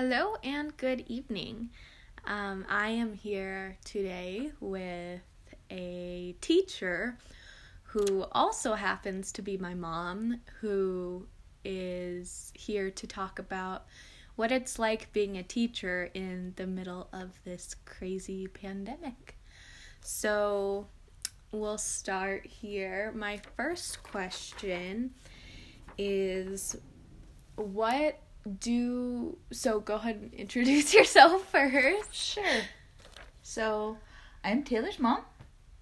Hello and good evening. Um, I am here today with a teacher who also happens to be my mom, who is here to talk about what it's like being a teacher in the middle of this crazy pandemic. So we'll start here. My first question is what do so go ahead and introduce yourself first. Sure. So, I'm Taylor's mom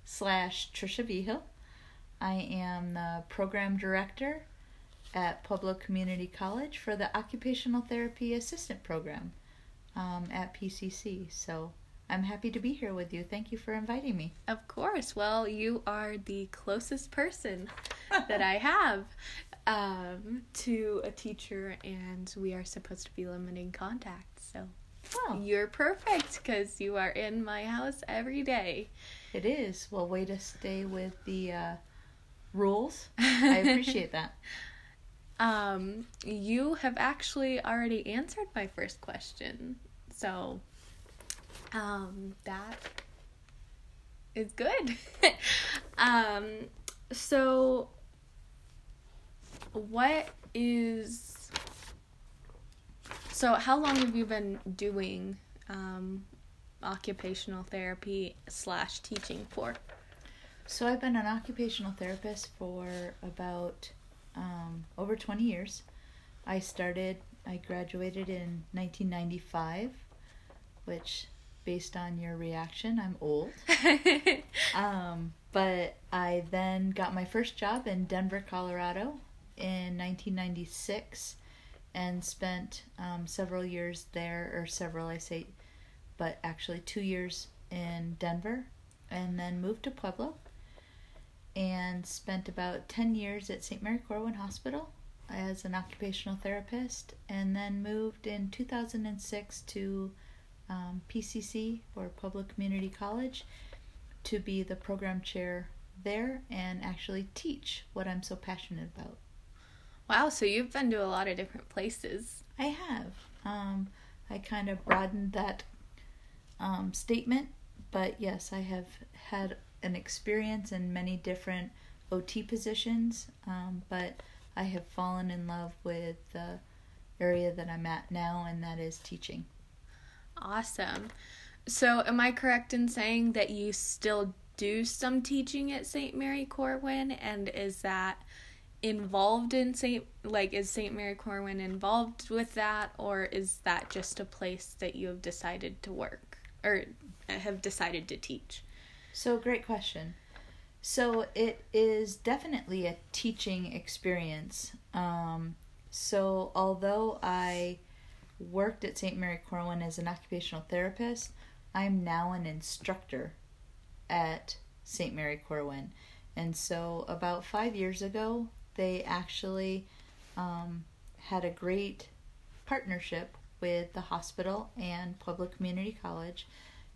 slash Trisha Vigil. I am the program director at Pueblo Community College for the Occupational Therapy Assistant Program um, at PCC. So, I'm happy to be here with you. Thank you for inviting me. Of course. Well, you are the closest person that I have um, to a teacher, and we are supposed to be limiting contact. So Oh, you're perfect because you are in my house every day. it is. Well, way to stay with the uh, rules. I appreciate that. Um, you have actually already answered my first question, so um, that is good. um, so what is so how long have you been doing um, occupational therapy slash teaching for? So I've been an occupational therapist for about um, over 20 years. I started, I graduated in 1995, which, based on your reaction, I'm old. Um, but I then got my first job in Denver, Colorado in 1996 and spent um, several years there, or several, I say, but actually two years in Denver, and then moved to Pueblo and spent about 10 years at St. Mary Corwin Hospital as an occupational therapist, and then moved in 2006 to um, PCC or Pueblo Community College to be the program chair there and actually teach what I'm so passionate about. Wow, so you've been to a lot of different places. I have. Um, I kind of broadened that um, statement, but yes, I have had an experience in many different OT positions, um, but I have fallen in love with the area that I'm at now, and that is teaching. Awesome. So, am I correct in saying that you still do some teaching at St. Mary Corwin? And is that involved in St. like is St. Mary Corwin involved with that or is that just a place that you have decided to work or have decided to teach? So, great question. So, it is definitely a teaching experience. Um, so, although I worked at St. Mary Corwin as an occupational therapist, I'm now an instructor at St. Mary Corwin. And so, about five years ago, they actually um, had a great partnership with the hospital and Pueblo Community College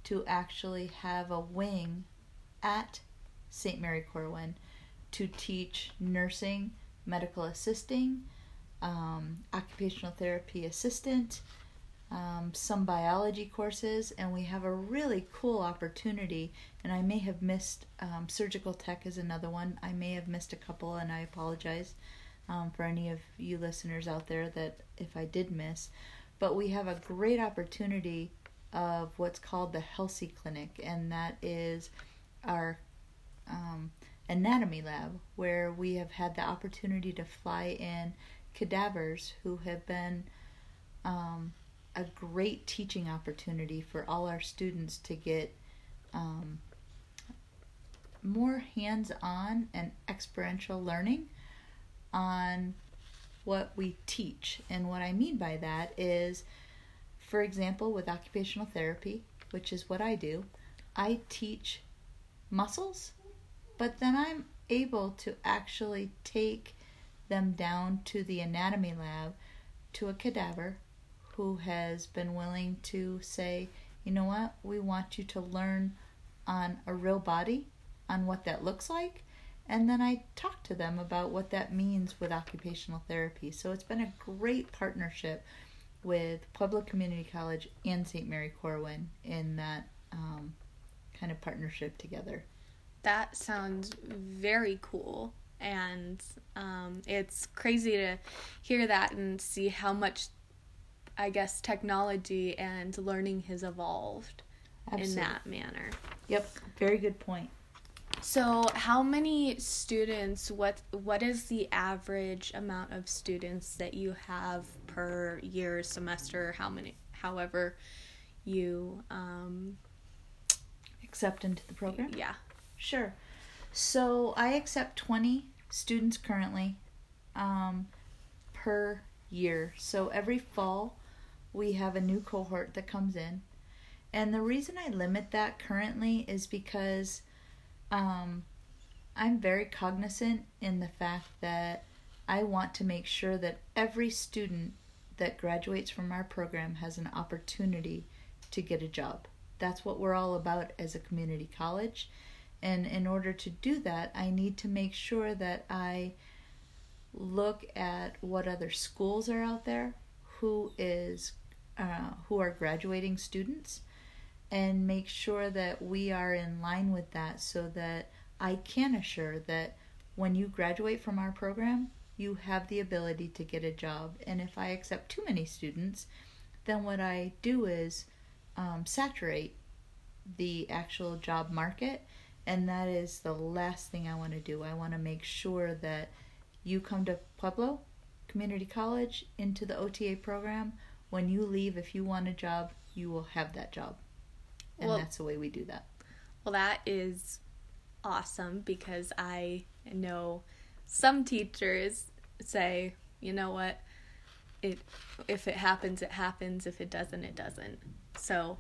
to actually have a wing at St. Mary Corwin to teach nursing, medical assisting, um, occupational therapy assistant, um, some biology courses, and we have a really cool opportunity. And I may have missed um, surgical tech is another one. I may have missed a couple, and I apologize um, for any of you listeners out there that if I did miss. But we have a great opportunity of what's called the Healthy Clinic, and that is our um, anatomy lab where we have had the opportunity to fly in cadavers who have been um, a great teaching opportunity for all our students to get um, more hands on and experiential learning on what we teach. And what I mean by that is, for example, with occupational therapy, which is what I do, I teach muscles, but then I'm able to actually take them down to the anatomy lab to a cadaver who has been willing to say, you know what, we want you to learn on a real body, on what that looks like. And then I talk to them about what that means with occupational therapy. So it's been a great partnership with Pueblo Community College and St. Mary Corwin in that um, kind of partnership together. That sounds very cool. And um, it's crazy to hear that and see how much, I guess, technology and learning has evolved Absolutely. in that manner. Yep, very good point. So, how many students? What what is the average amount of students that you have per year, semester? How many? However, you um, accept into the program. Yeah, sure. So I accept twenty students currently um, per year. So every fall, we have a new cohort that comes in, and the reason I limit that currently is because um, I'm very cognizant in the fact that I want to make sure that every student that graduates from our program has an opportunity to get a job. That's what we're all about as a community college. And in order to do that, I need to make sure that I look at what other schools are out there, who is uh, who are graduating students, and make sure that we are in line with that so that I can assure that when you graduate from our program, you have the ability to get a job. And if I accept too many students, then what I do is um, saturate the actual job market. And that is the last thing I want to do. I want to make sure that you come to Pueblo Community College into the OTA program. When you leave, if you want a job, you will have that job and well, that's the way we do that. Well, that is awesome because I know some teachers say, you know what, it if it happens, it happens. If it doesn't, it doesn't. So,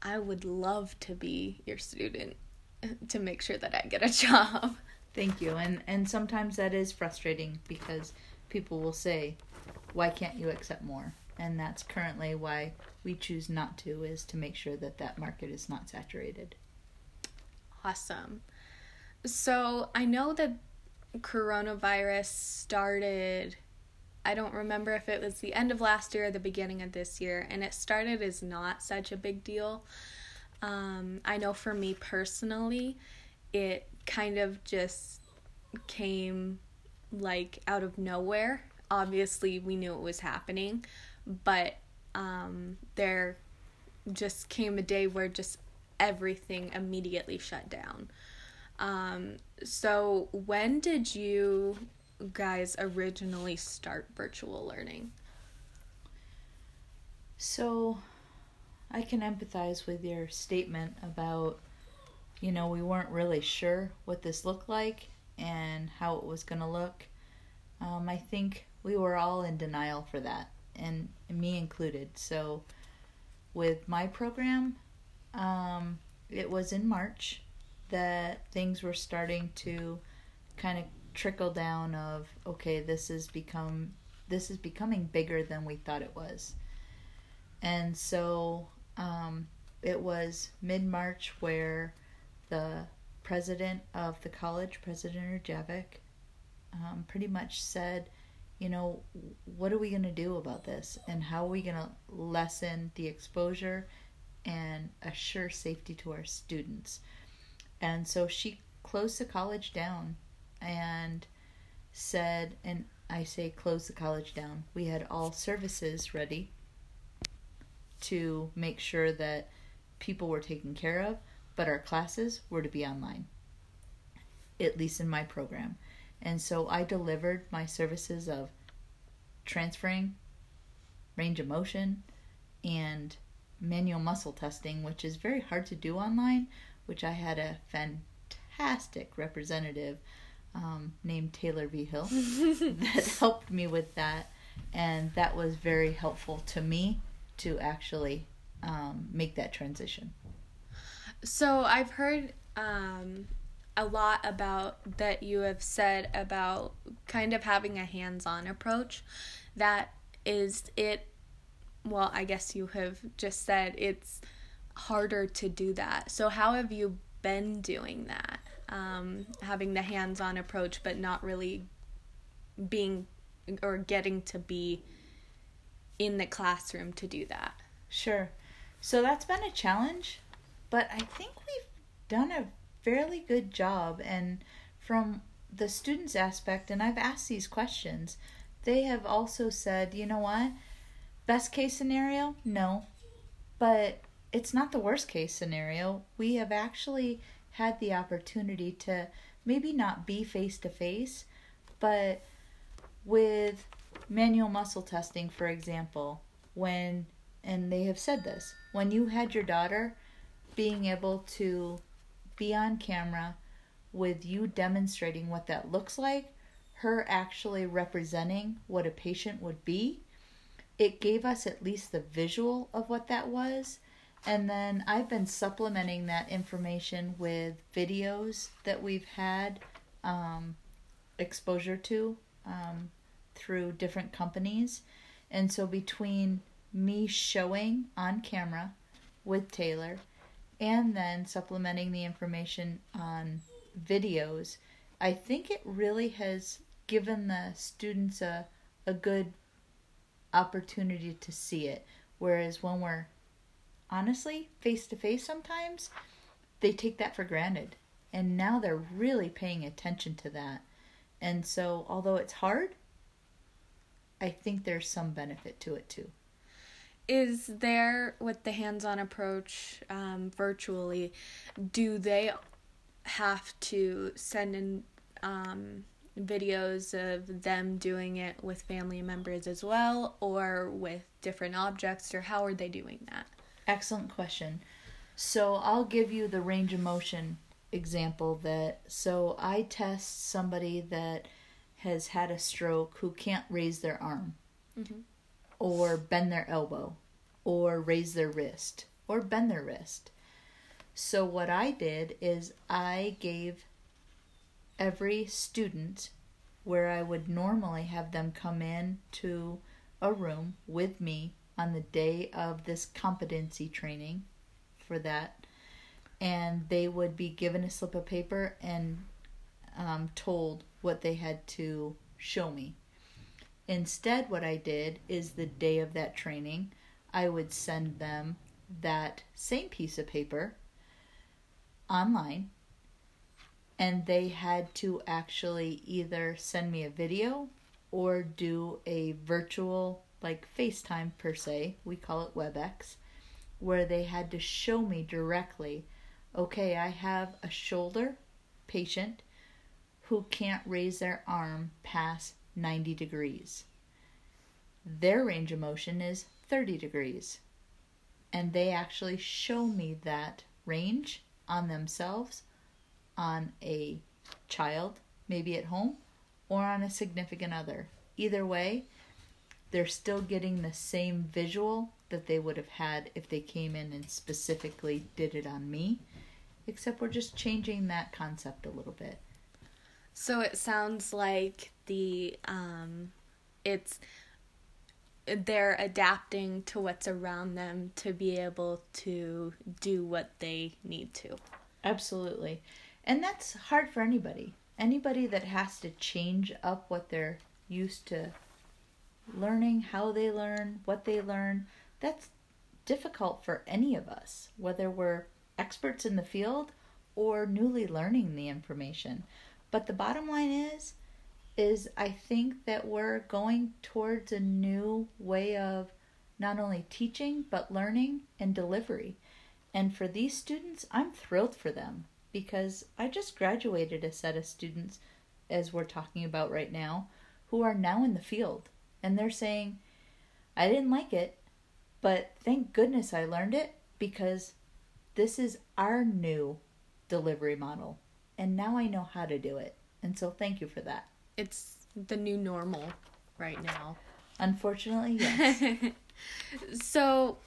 I would love to be your student to make sure that I get a job. Thank you. And and sometimes that is frustrating because people will say, "Why can't you accept more?" And that's currently why we choose not to is to make sure that that market is not saturated. Awesome. So I know that coronavirus started I don't remember if it was the end of last year or the beginning of this year, and it started as not such a big deal. Um, I know for me personally, it kind of just came like out of nowhere. Obviously, we knew it was happening, but um, there just came a day where just everything immediately shut down. Um, so, when did you guys originally start virtual learning? So, I can empathize with your statement about, you know, we weren't really sure what this looked like and how it was going to look. Um, I think we were all in denial for that and me included. So, with my program, um, it was in March that things were starting to kind of trickle down of okay this is become this is becoming bigger than we thought it was and so um, it was mid-march where the president of the college president Erjavec, um, pretty much said you know, what are we going to do about this? And how are we going to lessen the exposure and assure safety to our students? And so she closed the college down and said, and I say close the college down, we had all services ready to make sure that people were taken care of, but our classes were to be online, at least in my program. And so I delivered my services of transferring, range of motion, and manual muscle testing, which is very hard to do online, which I had a fantastic representative um, named Taylor Vigil that helped me with that. And that was very helpful to me to actually um, make that transition. So I've heard um, a lot about that you have said about kind of having a hands-on approach that is it well i guess you have just said it's harder to do that so how have you been doing that um, having the hands-on approach but not really being or getting to be in the classroom to do that? Sure. So that's been a challenge, but I think we've done a fairly good job. And from the students' aspect, and I've asked these questions, they have also said, you know what? Best case scenario? No. But it's not the worst case scenario. We have actually had the opportunity to maybe not be face to face, but with manual muscle testing, for example, when, and they have said this, when you had your daughter, being able to be on camera with you demonstrating what that looks like, her actually representing what a patient would be, it gave us at least the visual of what that was. And then I've been supplementing that information with videos that we've had um, exposure to um, through different companies. And so between me showing on camera with Taylor and then supplementing the information on videos, I think it really has given the students a, a good opportunity to see it. Whereas when we're honestly face to face sometimes, they take that for granted. And now they're really paying attention to that. And so, although it's hard, I think there's some benefit to it too. Is there, with the hands on approach um, virtually, do they have to send in um, videos of them doing it with family members as well or with different objects, or how are they doing that? Excellent question. So, I'll give you the range of motion example that so I test somebody that has had a stroke who can't raise their arm mm-hmm. Or bend their elbow or raise their wrist or bend their wrist. So, what I did is I gave every student where I would normally have them come in to a room with me on the day of this competency training for that, and they would be given a slip of paper and um, told what they had to show me. Instead, what I did is the day of that training, I would send them that same piece of paper online, and they had to actually either send me a video or do a virtual, like FaceTime per se, we call it WebEx, where they had to show me directly okay, I have a shoulder patient who can't raise their arm past 90 degrees. Their range of motion is 30 degrees. And they actually show me that range on themselves, on a child, maybe at home, or on a significant other. Either way, they're still getting the same visual that they would have had if they came in and specifically did it on me, except we're just changing that concept a little bit. So it sounds like the um it's they're adapting to what's around them to be able to do what they need to. Absolutely. And that's hard for anybody. Anybody that has to change up what they're used to learning, how they learn, what they learn, that's difficult for any of us, whether we're experts in the field or newly learning the information. But the bottom line is is I think that we're going towards a new way of not only teaching but learning and delivery. And for these students, I'm thrilled for them because I just graduated a set of students as we're talking about right now who are now in the field and they're saying I didn't like it, but thank goodness I learned it because this is our new delivery model and now I know how to do it. And so thank you for that. It's the new normal right now. Unfortunately, yes. so,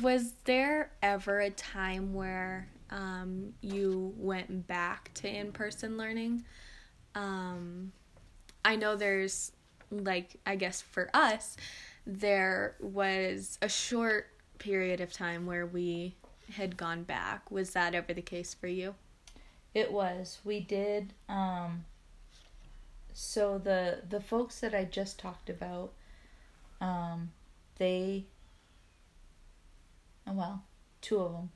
was there ever a time where um, you went back to in person learning? Um, I know there's, like, I guess for us, there was a short period of time where we had gone back. Was that ever the case for you? It was. We did. Um, so the the folks that I just talked about, um, they, oh, well, two of them,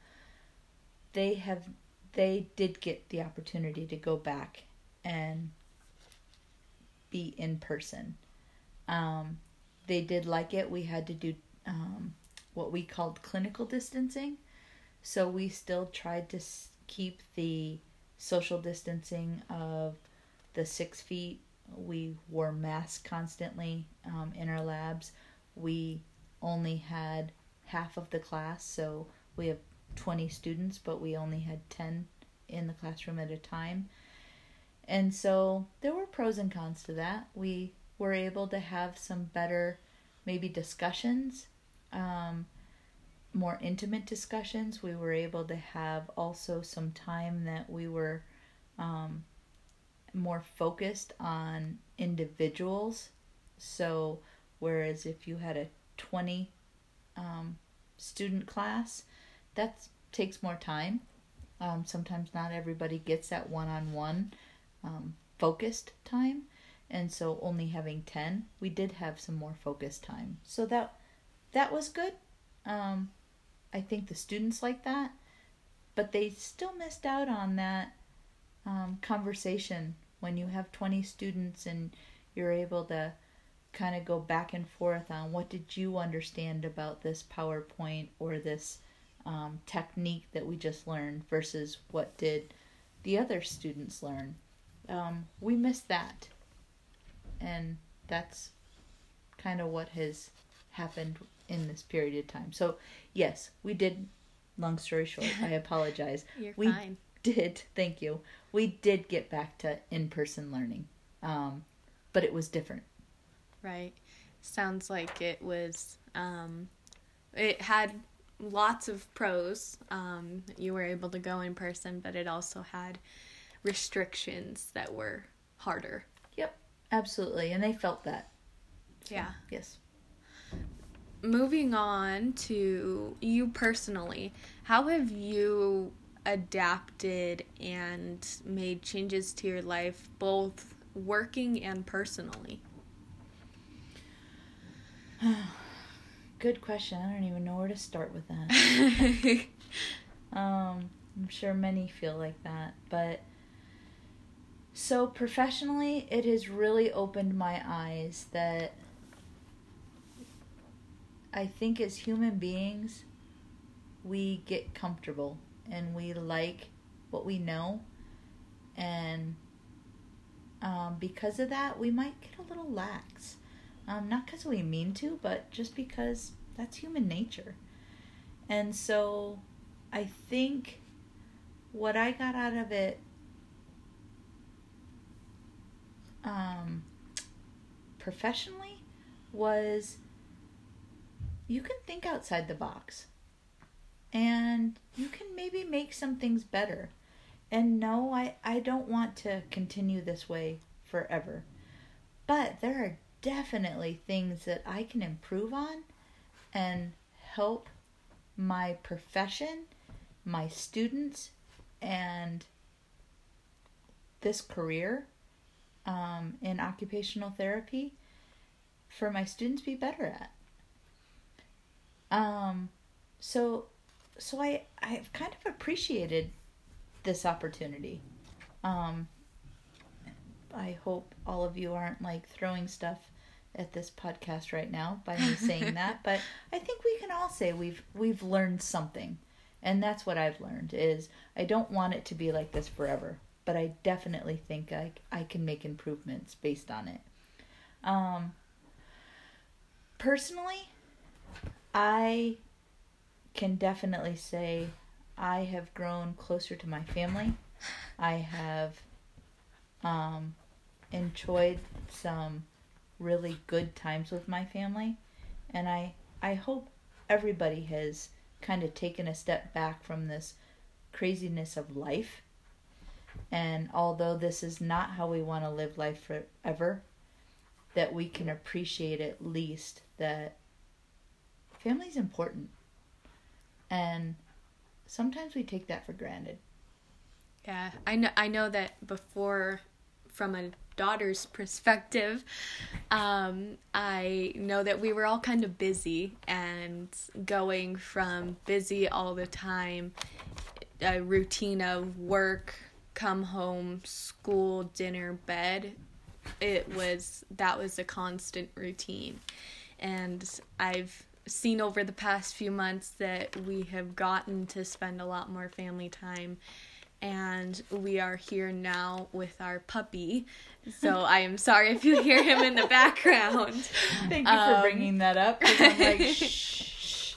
they have, they did get the opportunity to go back and be in person. Um, they did like it. We had to do um, what we called clinical distancing. So we still tried to keep the social distancing of the six feet. We wore masks constantly um, in our labs. We only had half of the class, so we have 20 students, but we only had 10 in the classroom at a time. And so there were pros and cons to that. We were able to have some better, maybe discussions, um, more intimate discussions. We were able to have also some time that we were um, more focused on individuals. So, whereas if you had a 20 um, student class, that takes more time. Um, sometimes not everybody gets that one on one focused time. And so only having 10, we did have some more focused time. So that that was good. Um, I think the students like that, but they still missed out on that um, conversation when you have 20 students and you're able to kind of go back and forth on what did you understand about this PowerPoint or this um, technique that we just learned versus what did the other students learn. Um, we missed that, and that's kind of what has happened in this period of time. So, yes, we did. Long story short, I apologize. You're we fine. did. Thank you. We did get back to in-person learning, um, but it was different. Right. Sounds like it was. Um, it had lots of pros. Um, you were able to go in person, but it also had restrictions that were harder. Yep, absolutely, and they felt that. So, Yeah. Yes. Moving on to you personally, how have you adapted and made changes to your life, both working and personally? Good question. I don't even know where to start with that. um, I'm sure many feel like that, but so professionally, it has really opened my eyes that I think as human beings, we get comfortable and we like what we know, and um, because of that, we might get a little lax. Um, not because we mean to, but just because that's human nature. And so I think what I got out of it um, professionally was you can think outside the box and you can maybe make some things better. And no, I, I don't want to continue this way forever. But there are definitely things that I can improve on and help my profession, my students, and this career um, in occupational therapy for my students be better at. Um, so, so I I've kind of appreciated this opportunity. Um, I hope all of you aren't like throwing stuff at this podcast right now by me saying that, but I think we can all say we've we've learned something. And that's what I've learned is I don't want it to be like this forever, but I definitely think I I can make improvements based on it. Um personally, I can definitely say I have grown closer to my family. I have um, enjoyed some really good times with my family, and I I hope everybody has kind of taken a step back from this craziness of life. And although this is not how we want to live life forever, that we can appreciate at least that family's important. And sometimes we take that for granted. Yeah, I know. I know that before, from a daughter's perspective, um, I know that we were all kind of busy and going from busy all the time, a routine of work, come home, school, dinner, bed. It was that was a constant routine. And I've seen over the past few months that we have gotten to spend a lot more family time and we are here now with our puppy. So I am sorry if you hear him in the background. Thank you um, for bringing that up. Like, shh.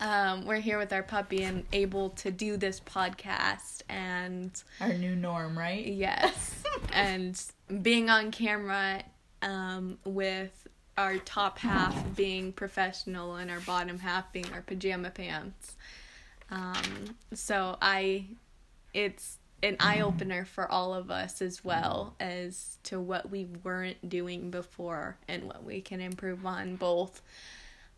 Um, we're here with our puppy and able to do this podcast and our new norm, right? Yes, and being on camera um, with our top half being professional and our bottom half being our pajama pants. Um, so I it's an eye opener for all of us as well as to what we weren't doing before and what we can improve on both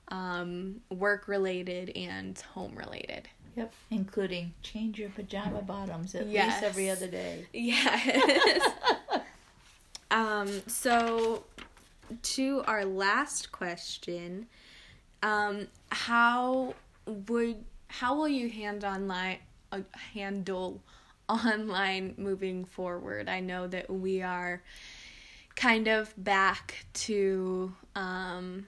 um, work related and home related. Yep, including change your pajama bottoms at yes. least every other day. Yes. um, so, to our last question, um, how would how will you hand online uh, handle online moving forward. I know that we are kind of back to um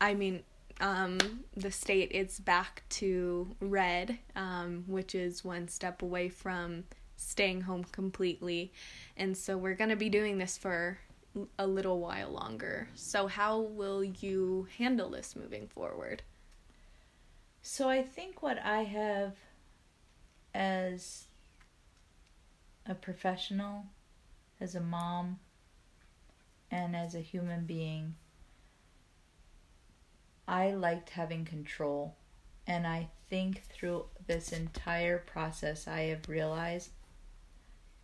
I mean um the state is back to red um which is one step away from staying home completely. And so we're going to be doing this for a little while longer. So how will you handle this moving forward? So I think what I have as a professional, as a mom, and as a human being, I liked having control. And I think through this entire process, I have realized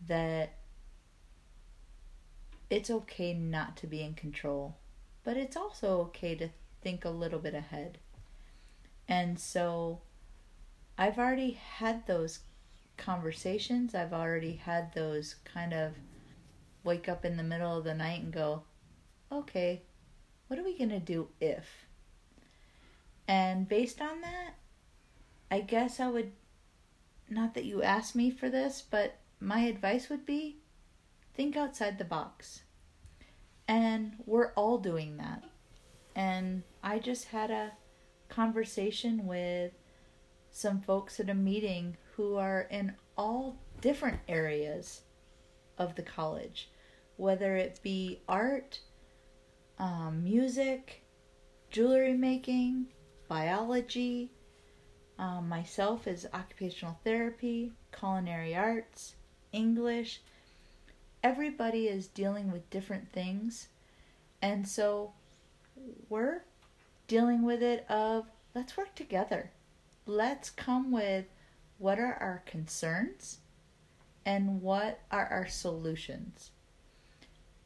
that it's okay not to be in control, but it's also okay to think a little bit ahead. And so I've already had those conversations. I've already had those kind of wake up in the middle of the night and go, okay, what are we going to do if? And based on that, I guess I would, not that you asked me for this, but my advice would be think outside the box. And we're all doing that. And I just had a conversation with some folks at a meeting who are in all different areas of the college, whether it be art, um, music, jewelry making, biology. Um, myself is occupational therapy, culinary arts, English. Everybody is dealing with different things. And so we're dealing with it of let's work together let's come with what are our concerns and what are our solutions.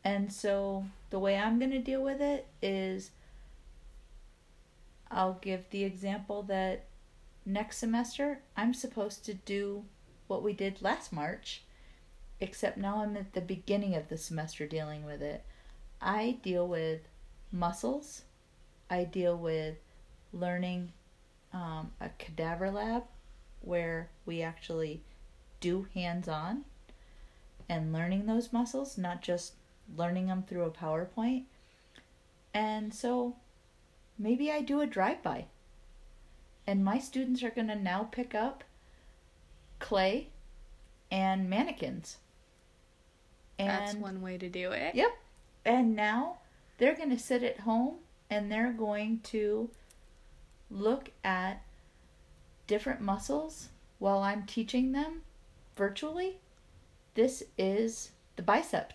And so the way I'm going to deal with it is I'll give the example that next semester I'm supposed to do what we did last March, except now I'm at the beginning of the semester dealing with it. I deal with muscles, I deal with learning um, a cadaver lab where we actually do hands on and learning those muscles, not just learning them through a PowerPoint. And so maybe I do a drive by. And my students are going to now pick up clay and mannequins. And That's one way to do it. Yep. And now they're going to sit at home and they're going to look at different muscles while I'm teaching them virtually. This is the bicep.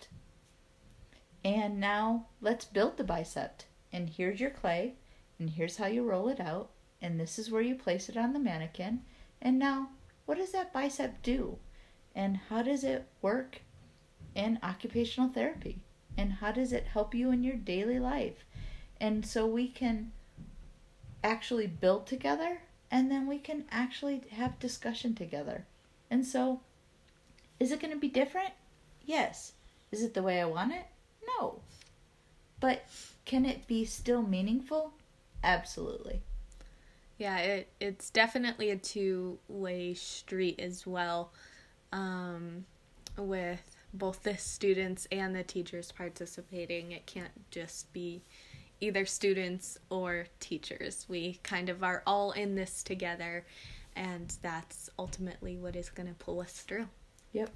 And now let's build the bicep. And here's your clay, and here's how you roll it out, and this is where you place it on the mannequin. And now, what does that bicep do? And how does it work in occupational therapy? And how does it help you in your daily life? And so we can actually build together and then we can actually have discussion together. And so, is it going to be different? Yes. Is it the way I want it? No. But can it be still meaningful? Absolutely. Yeah, it it's definitely a two way street as well, um, with both the students and the teachers participating. It can't just be either students or teachers. We kind of are all in this together, and that's ultimately what is going to pull us through. Yep.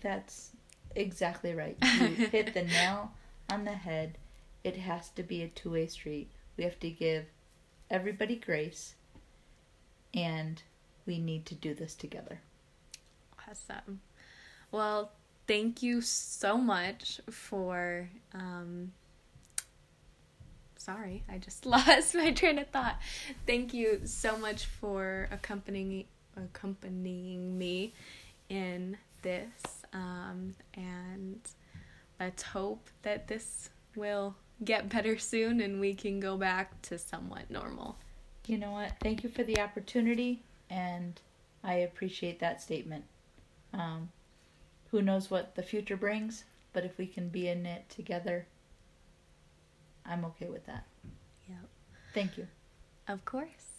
That's exactly right. You hit the nail on the head. It has to be a two way street. We have to give everybody grace, and we need to do this together. Awesome. Well, thank you so much for. Um, sorry, I just lost my train of thought. Thank you so much for accompanying accompanying me in this, um, and let's hope that this will get better soon and we can go back to somewhat normal. You know what? Thank you for the opportunity, and I appreciate that statement. Um, who knows what the future brings, but if we can be in it together, I'm okay with that. Yep. Thank you. Of course.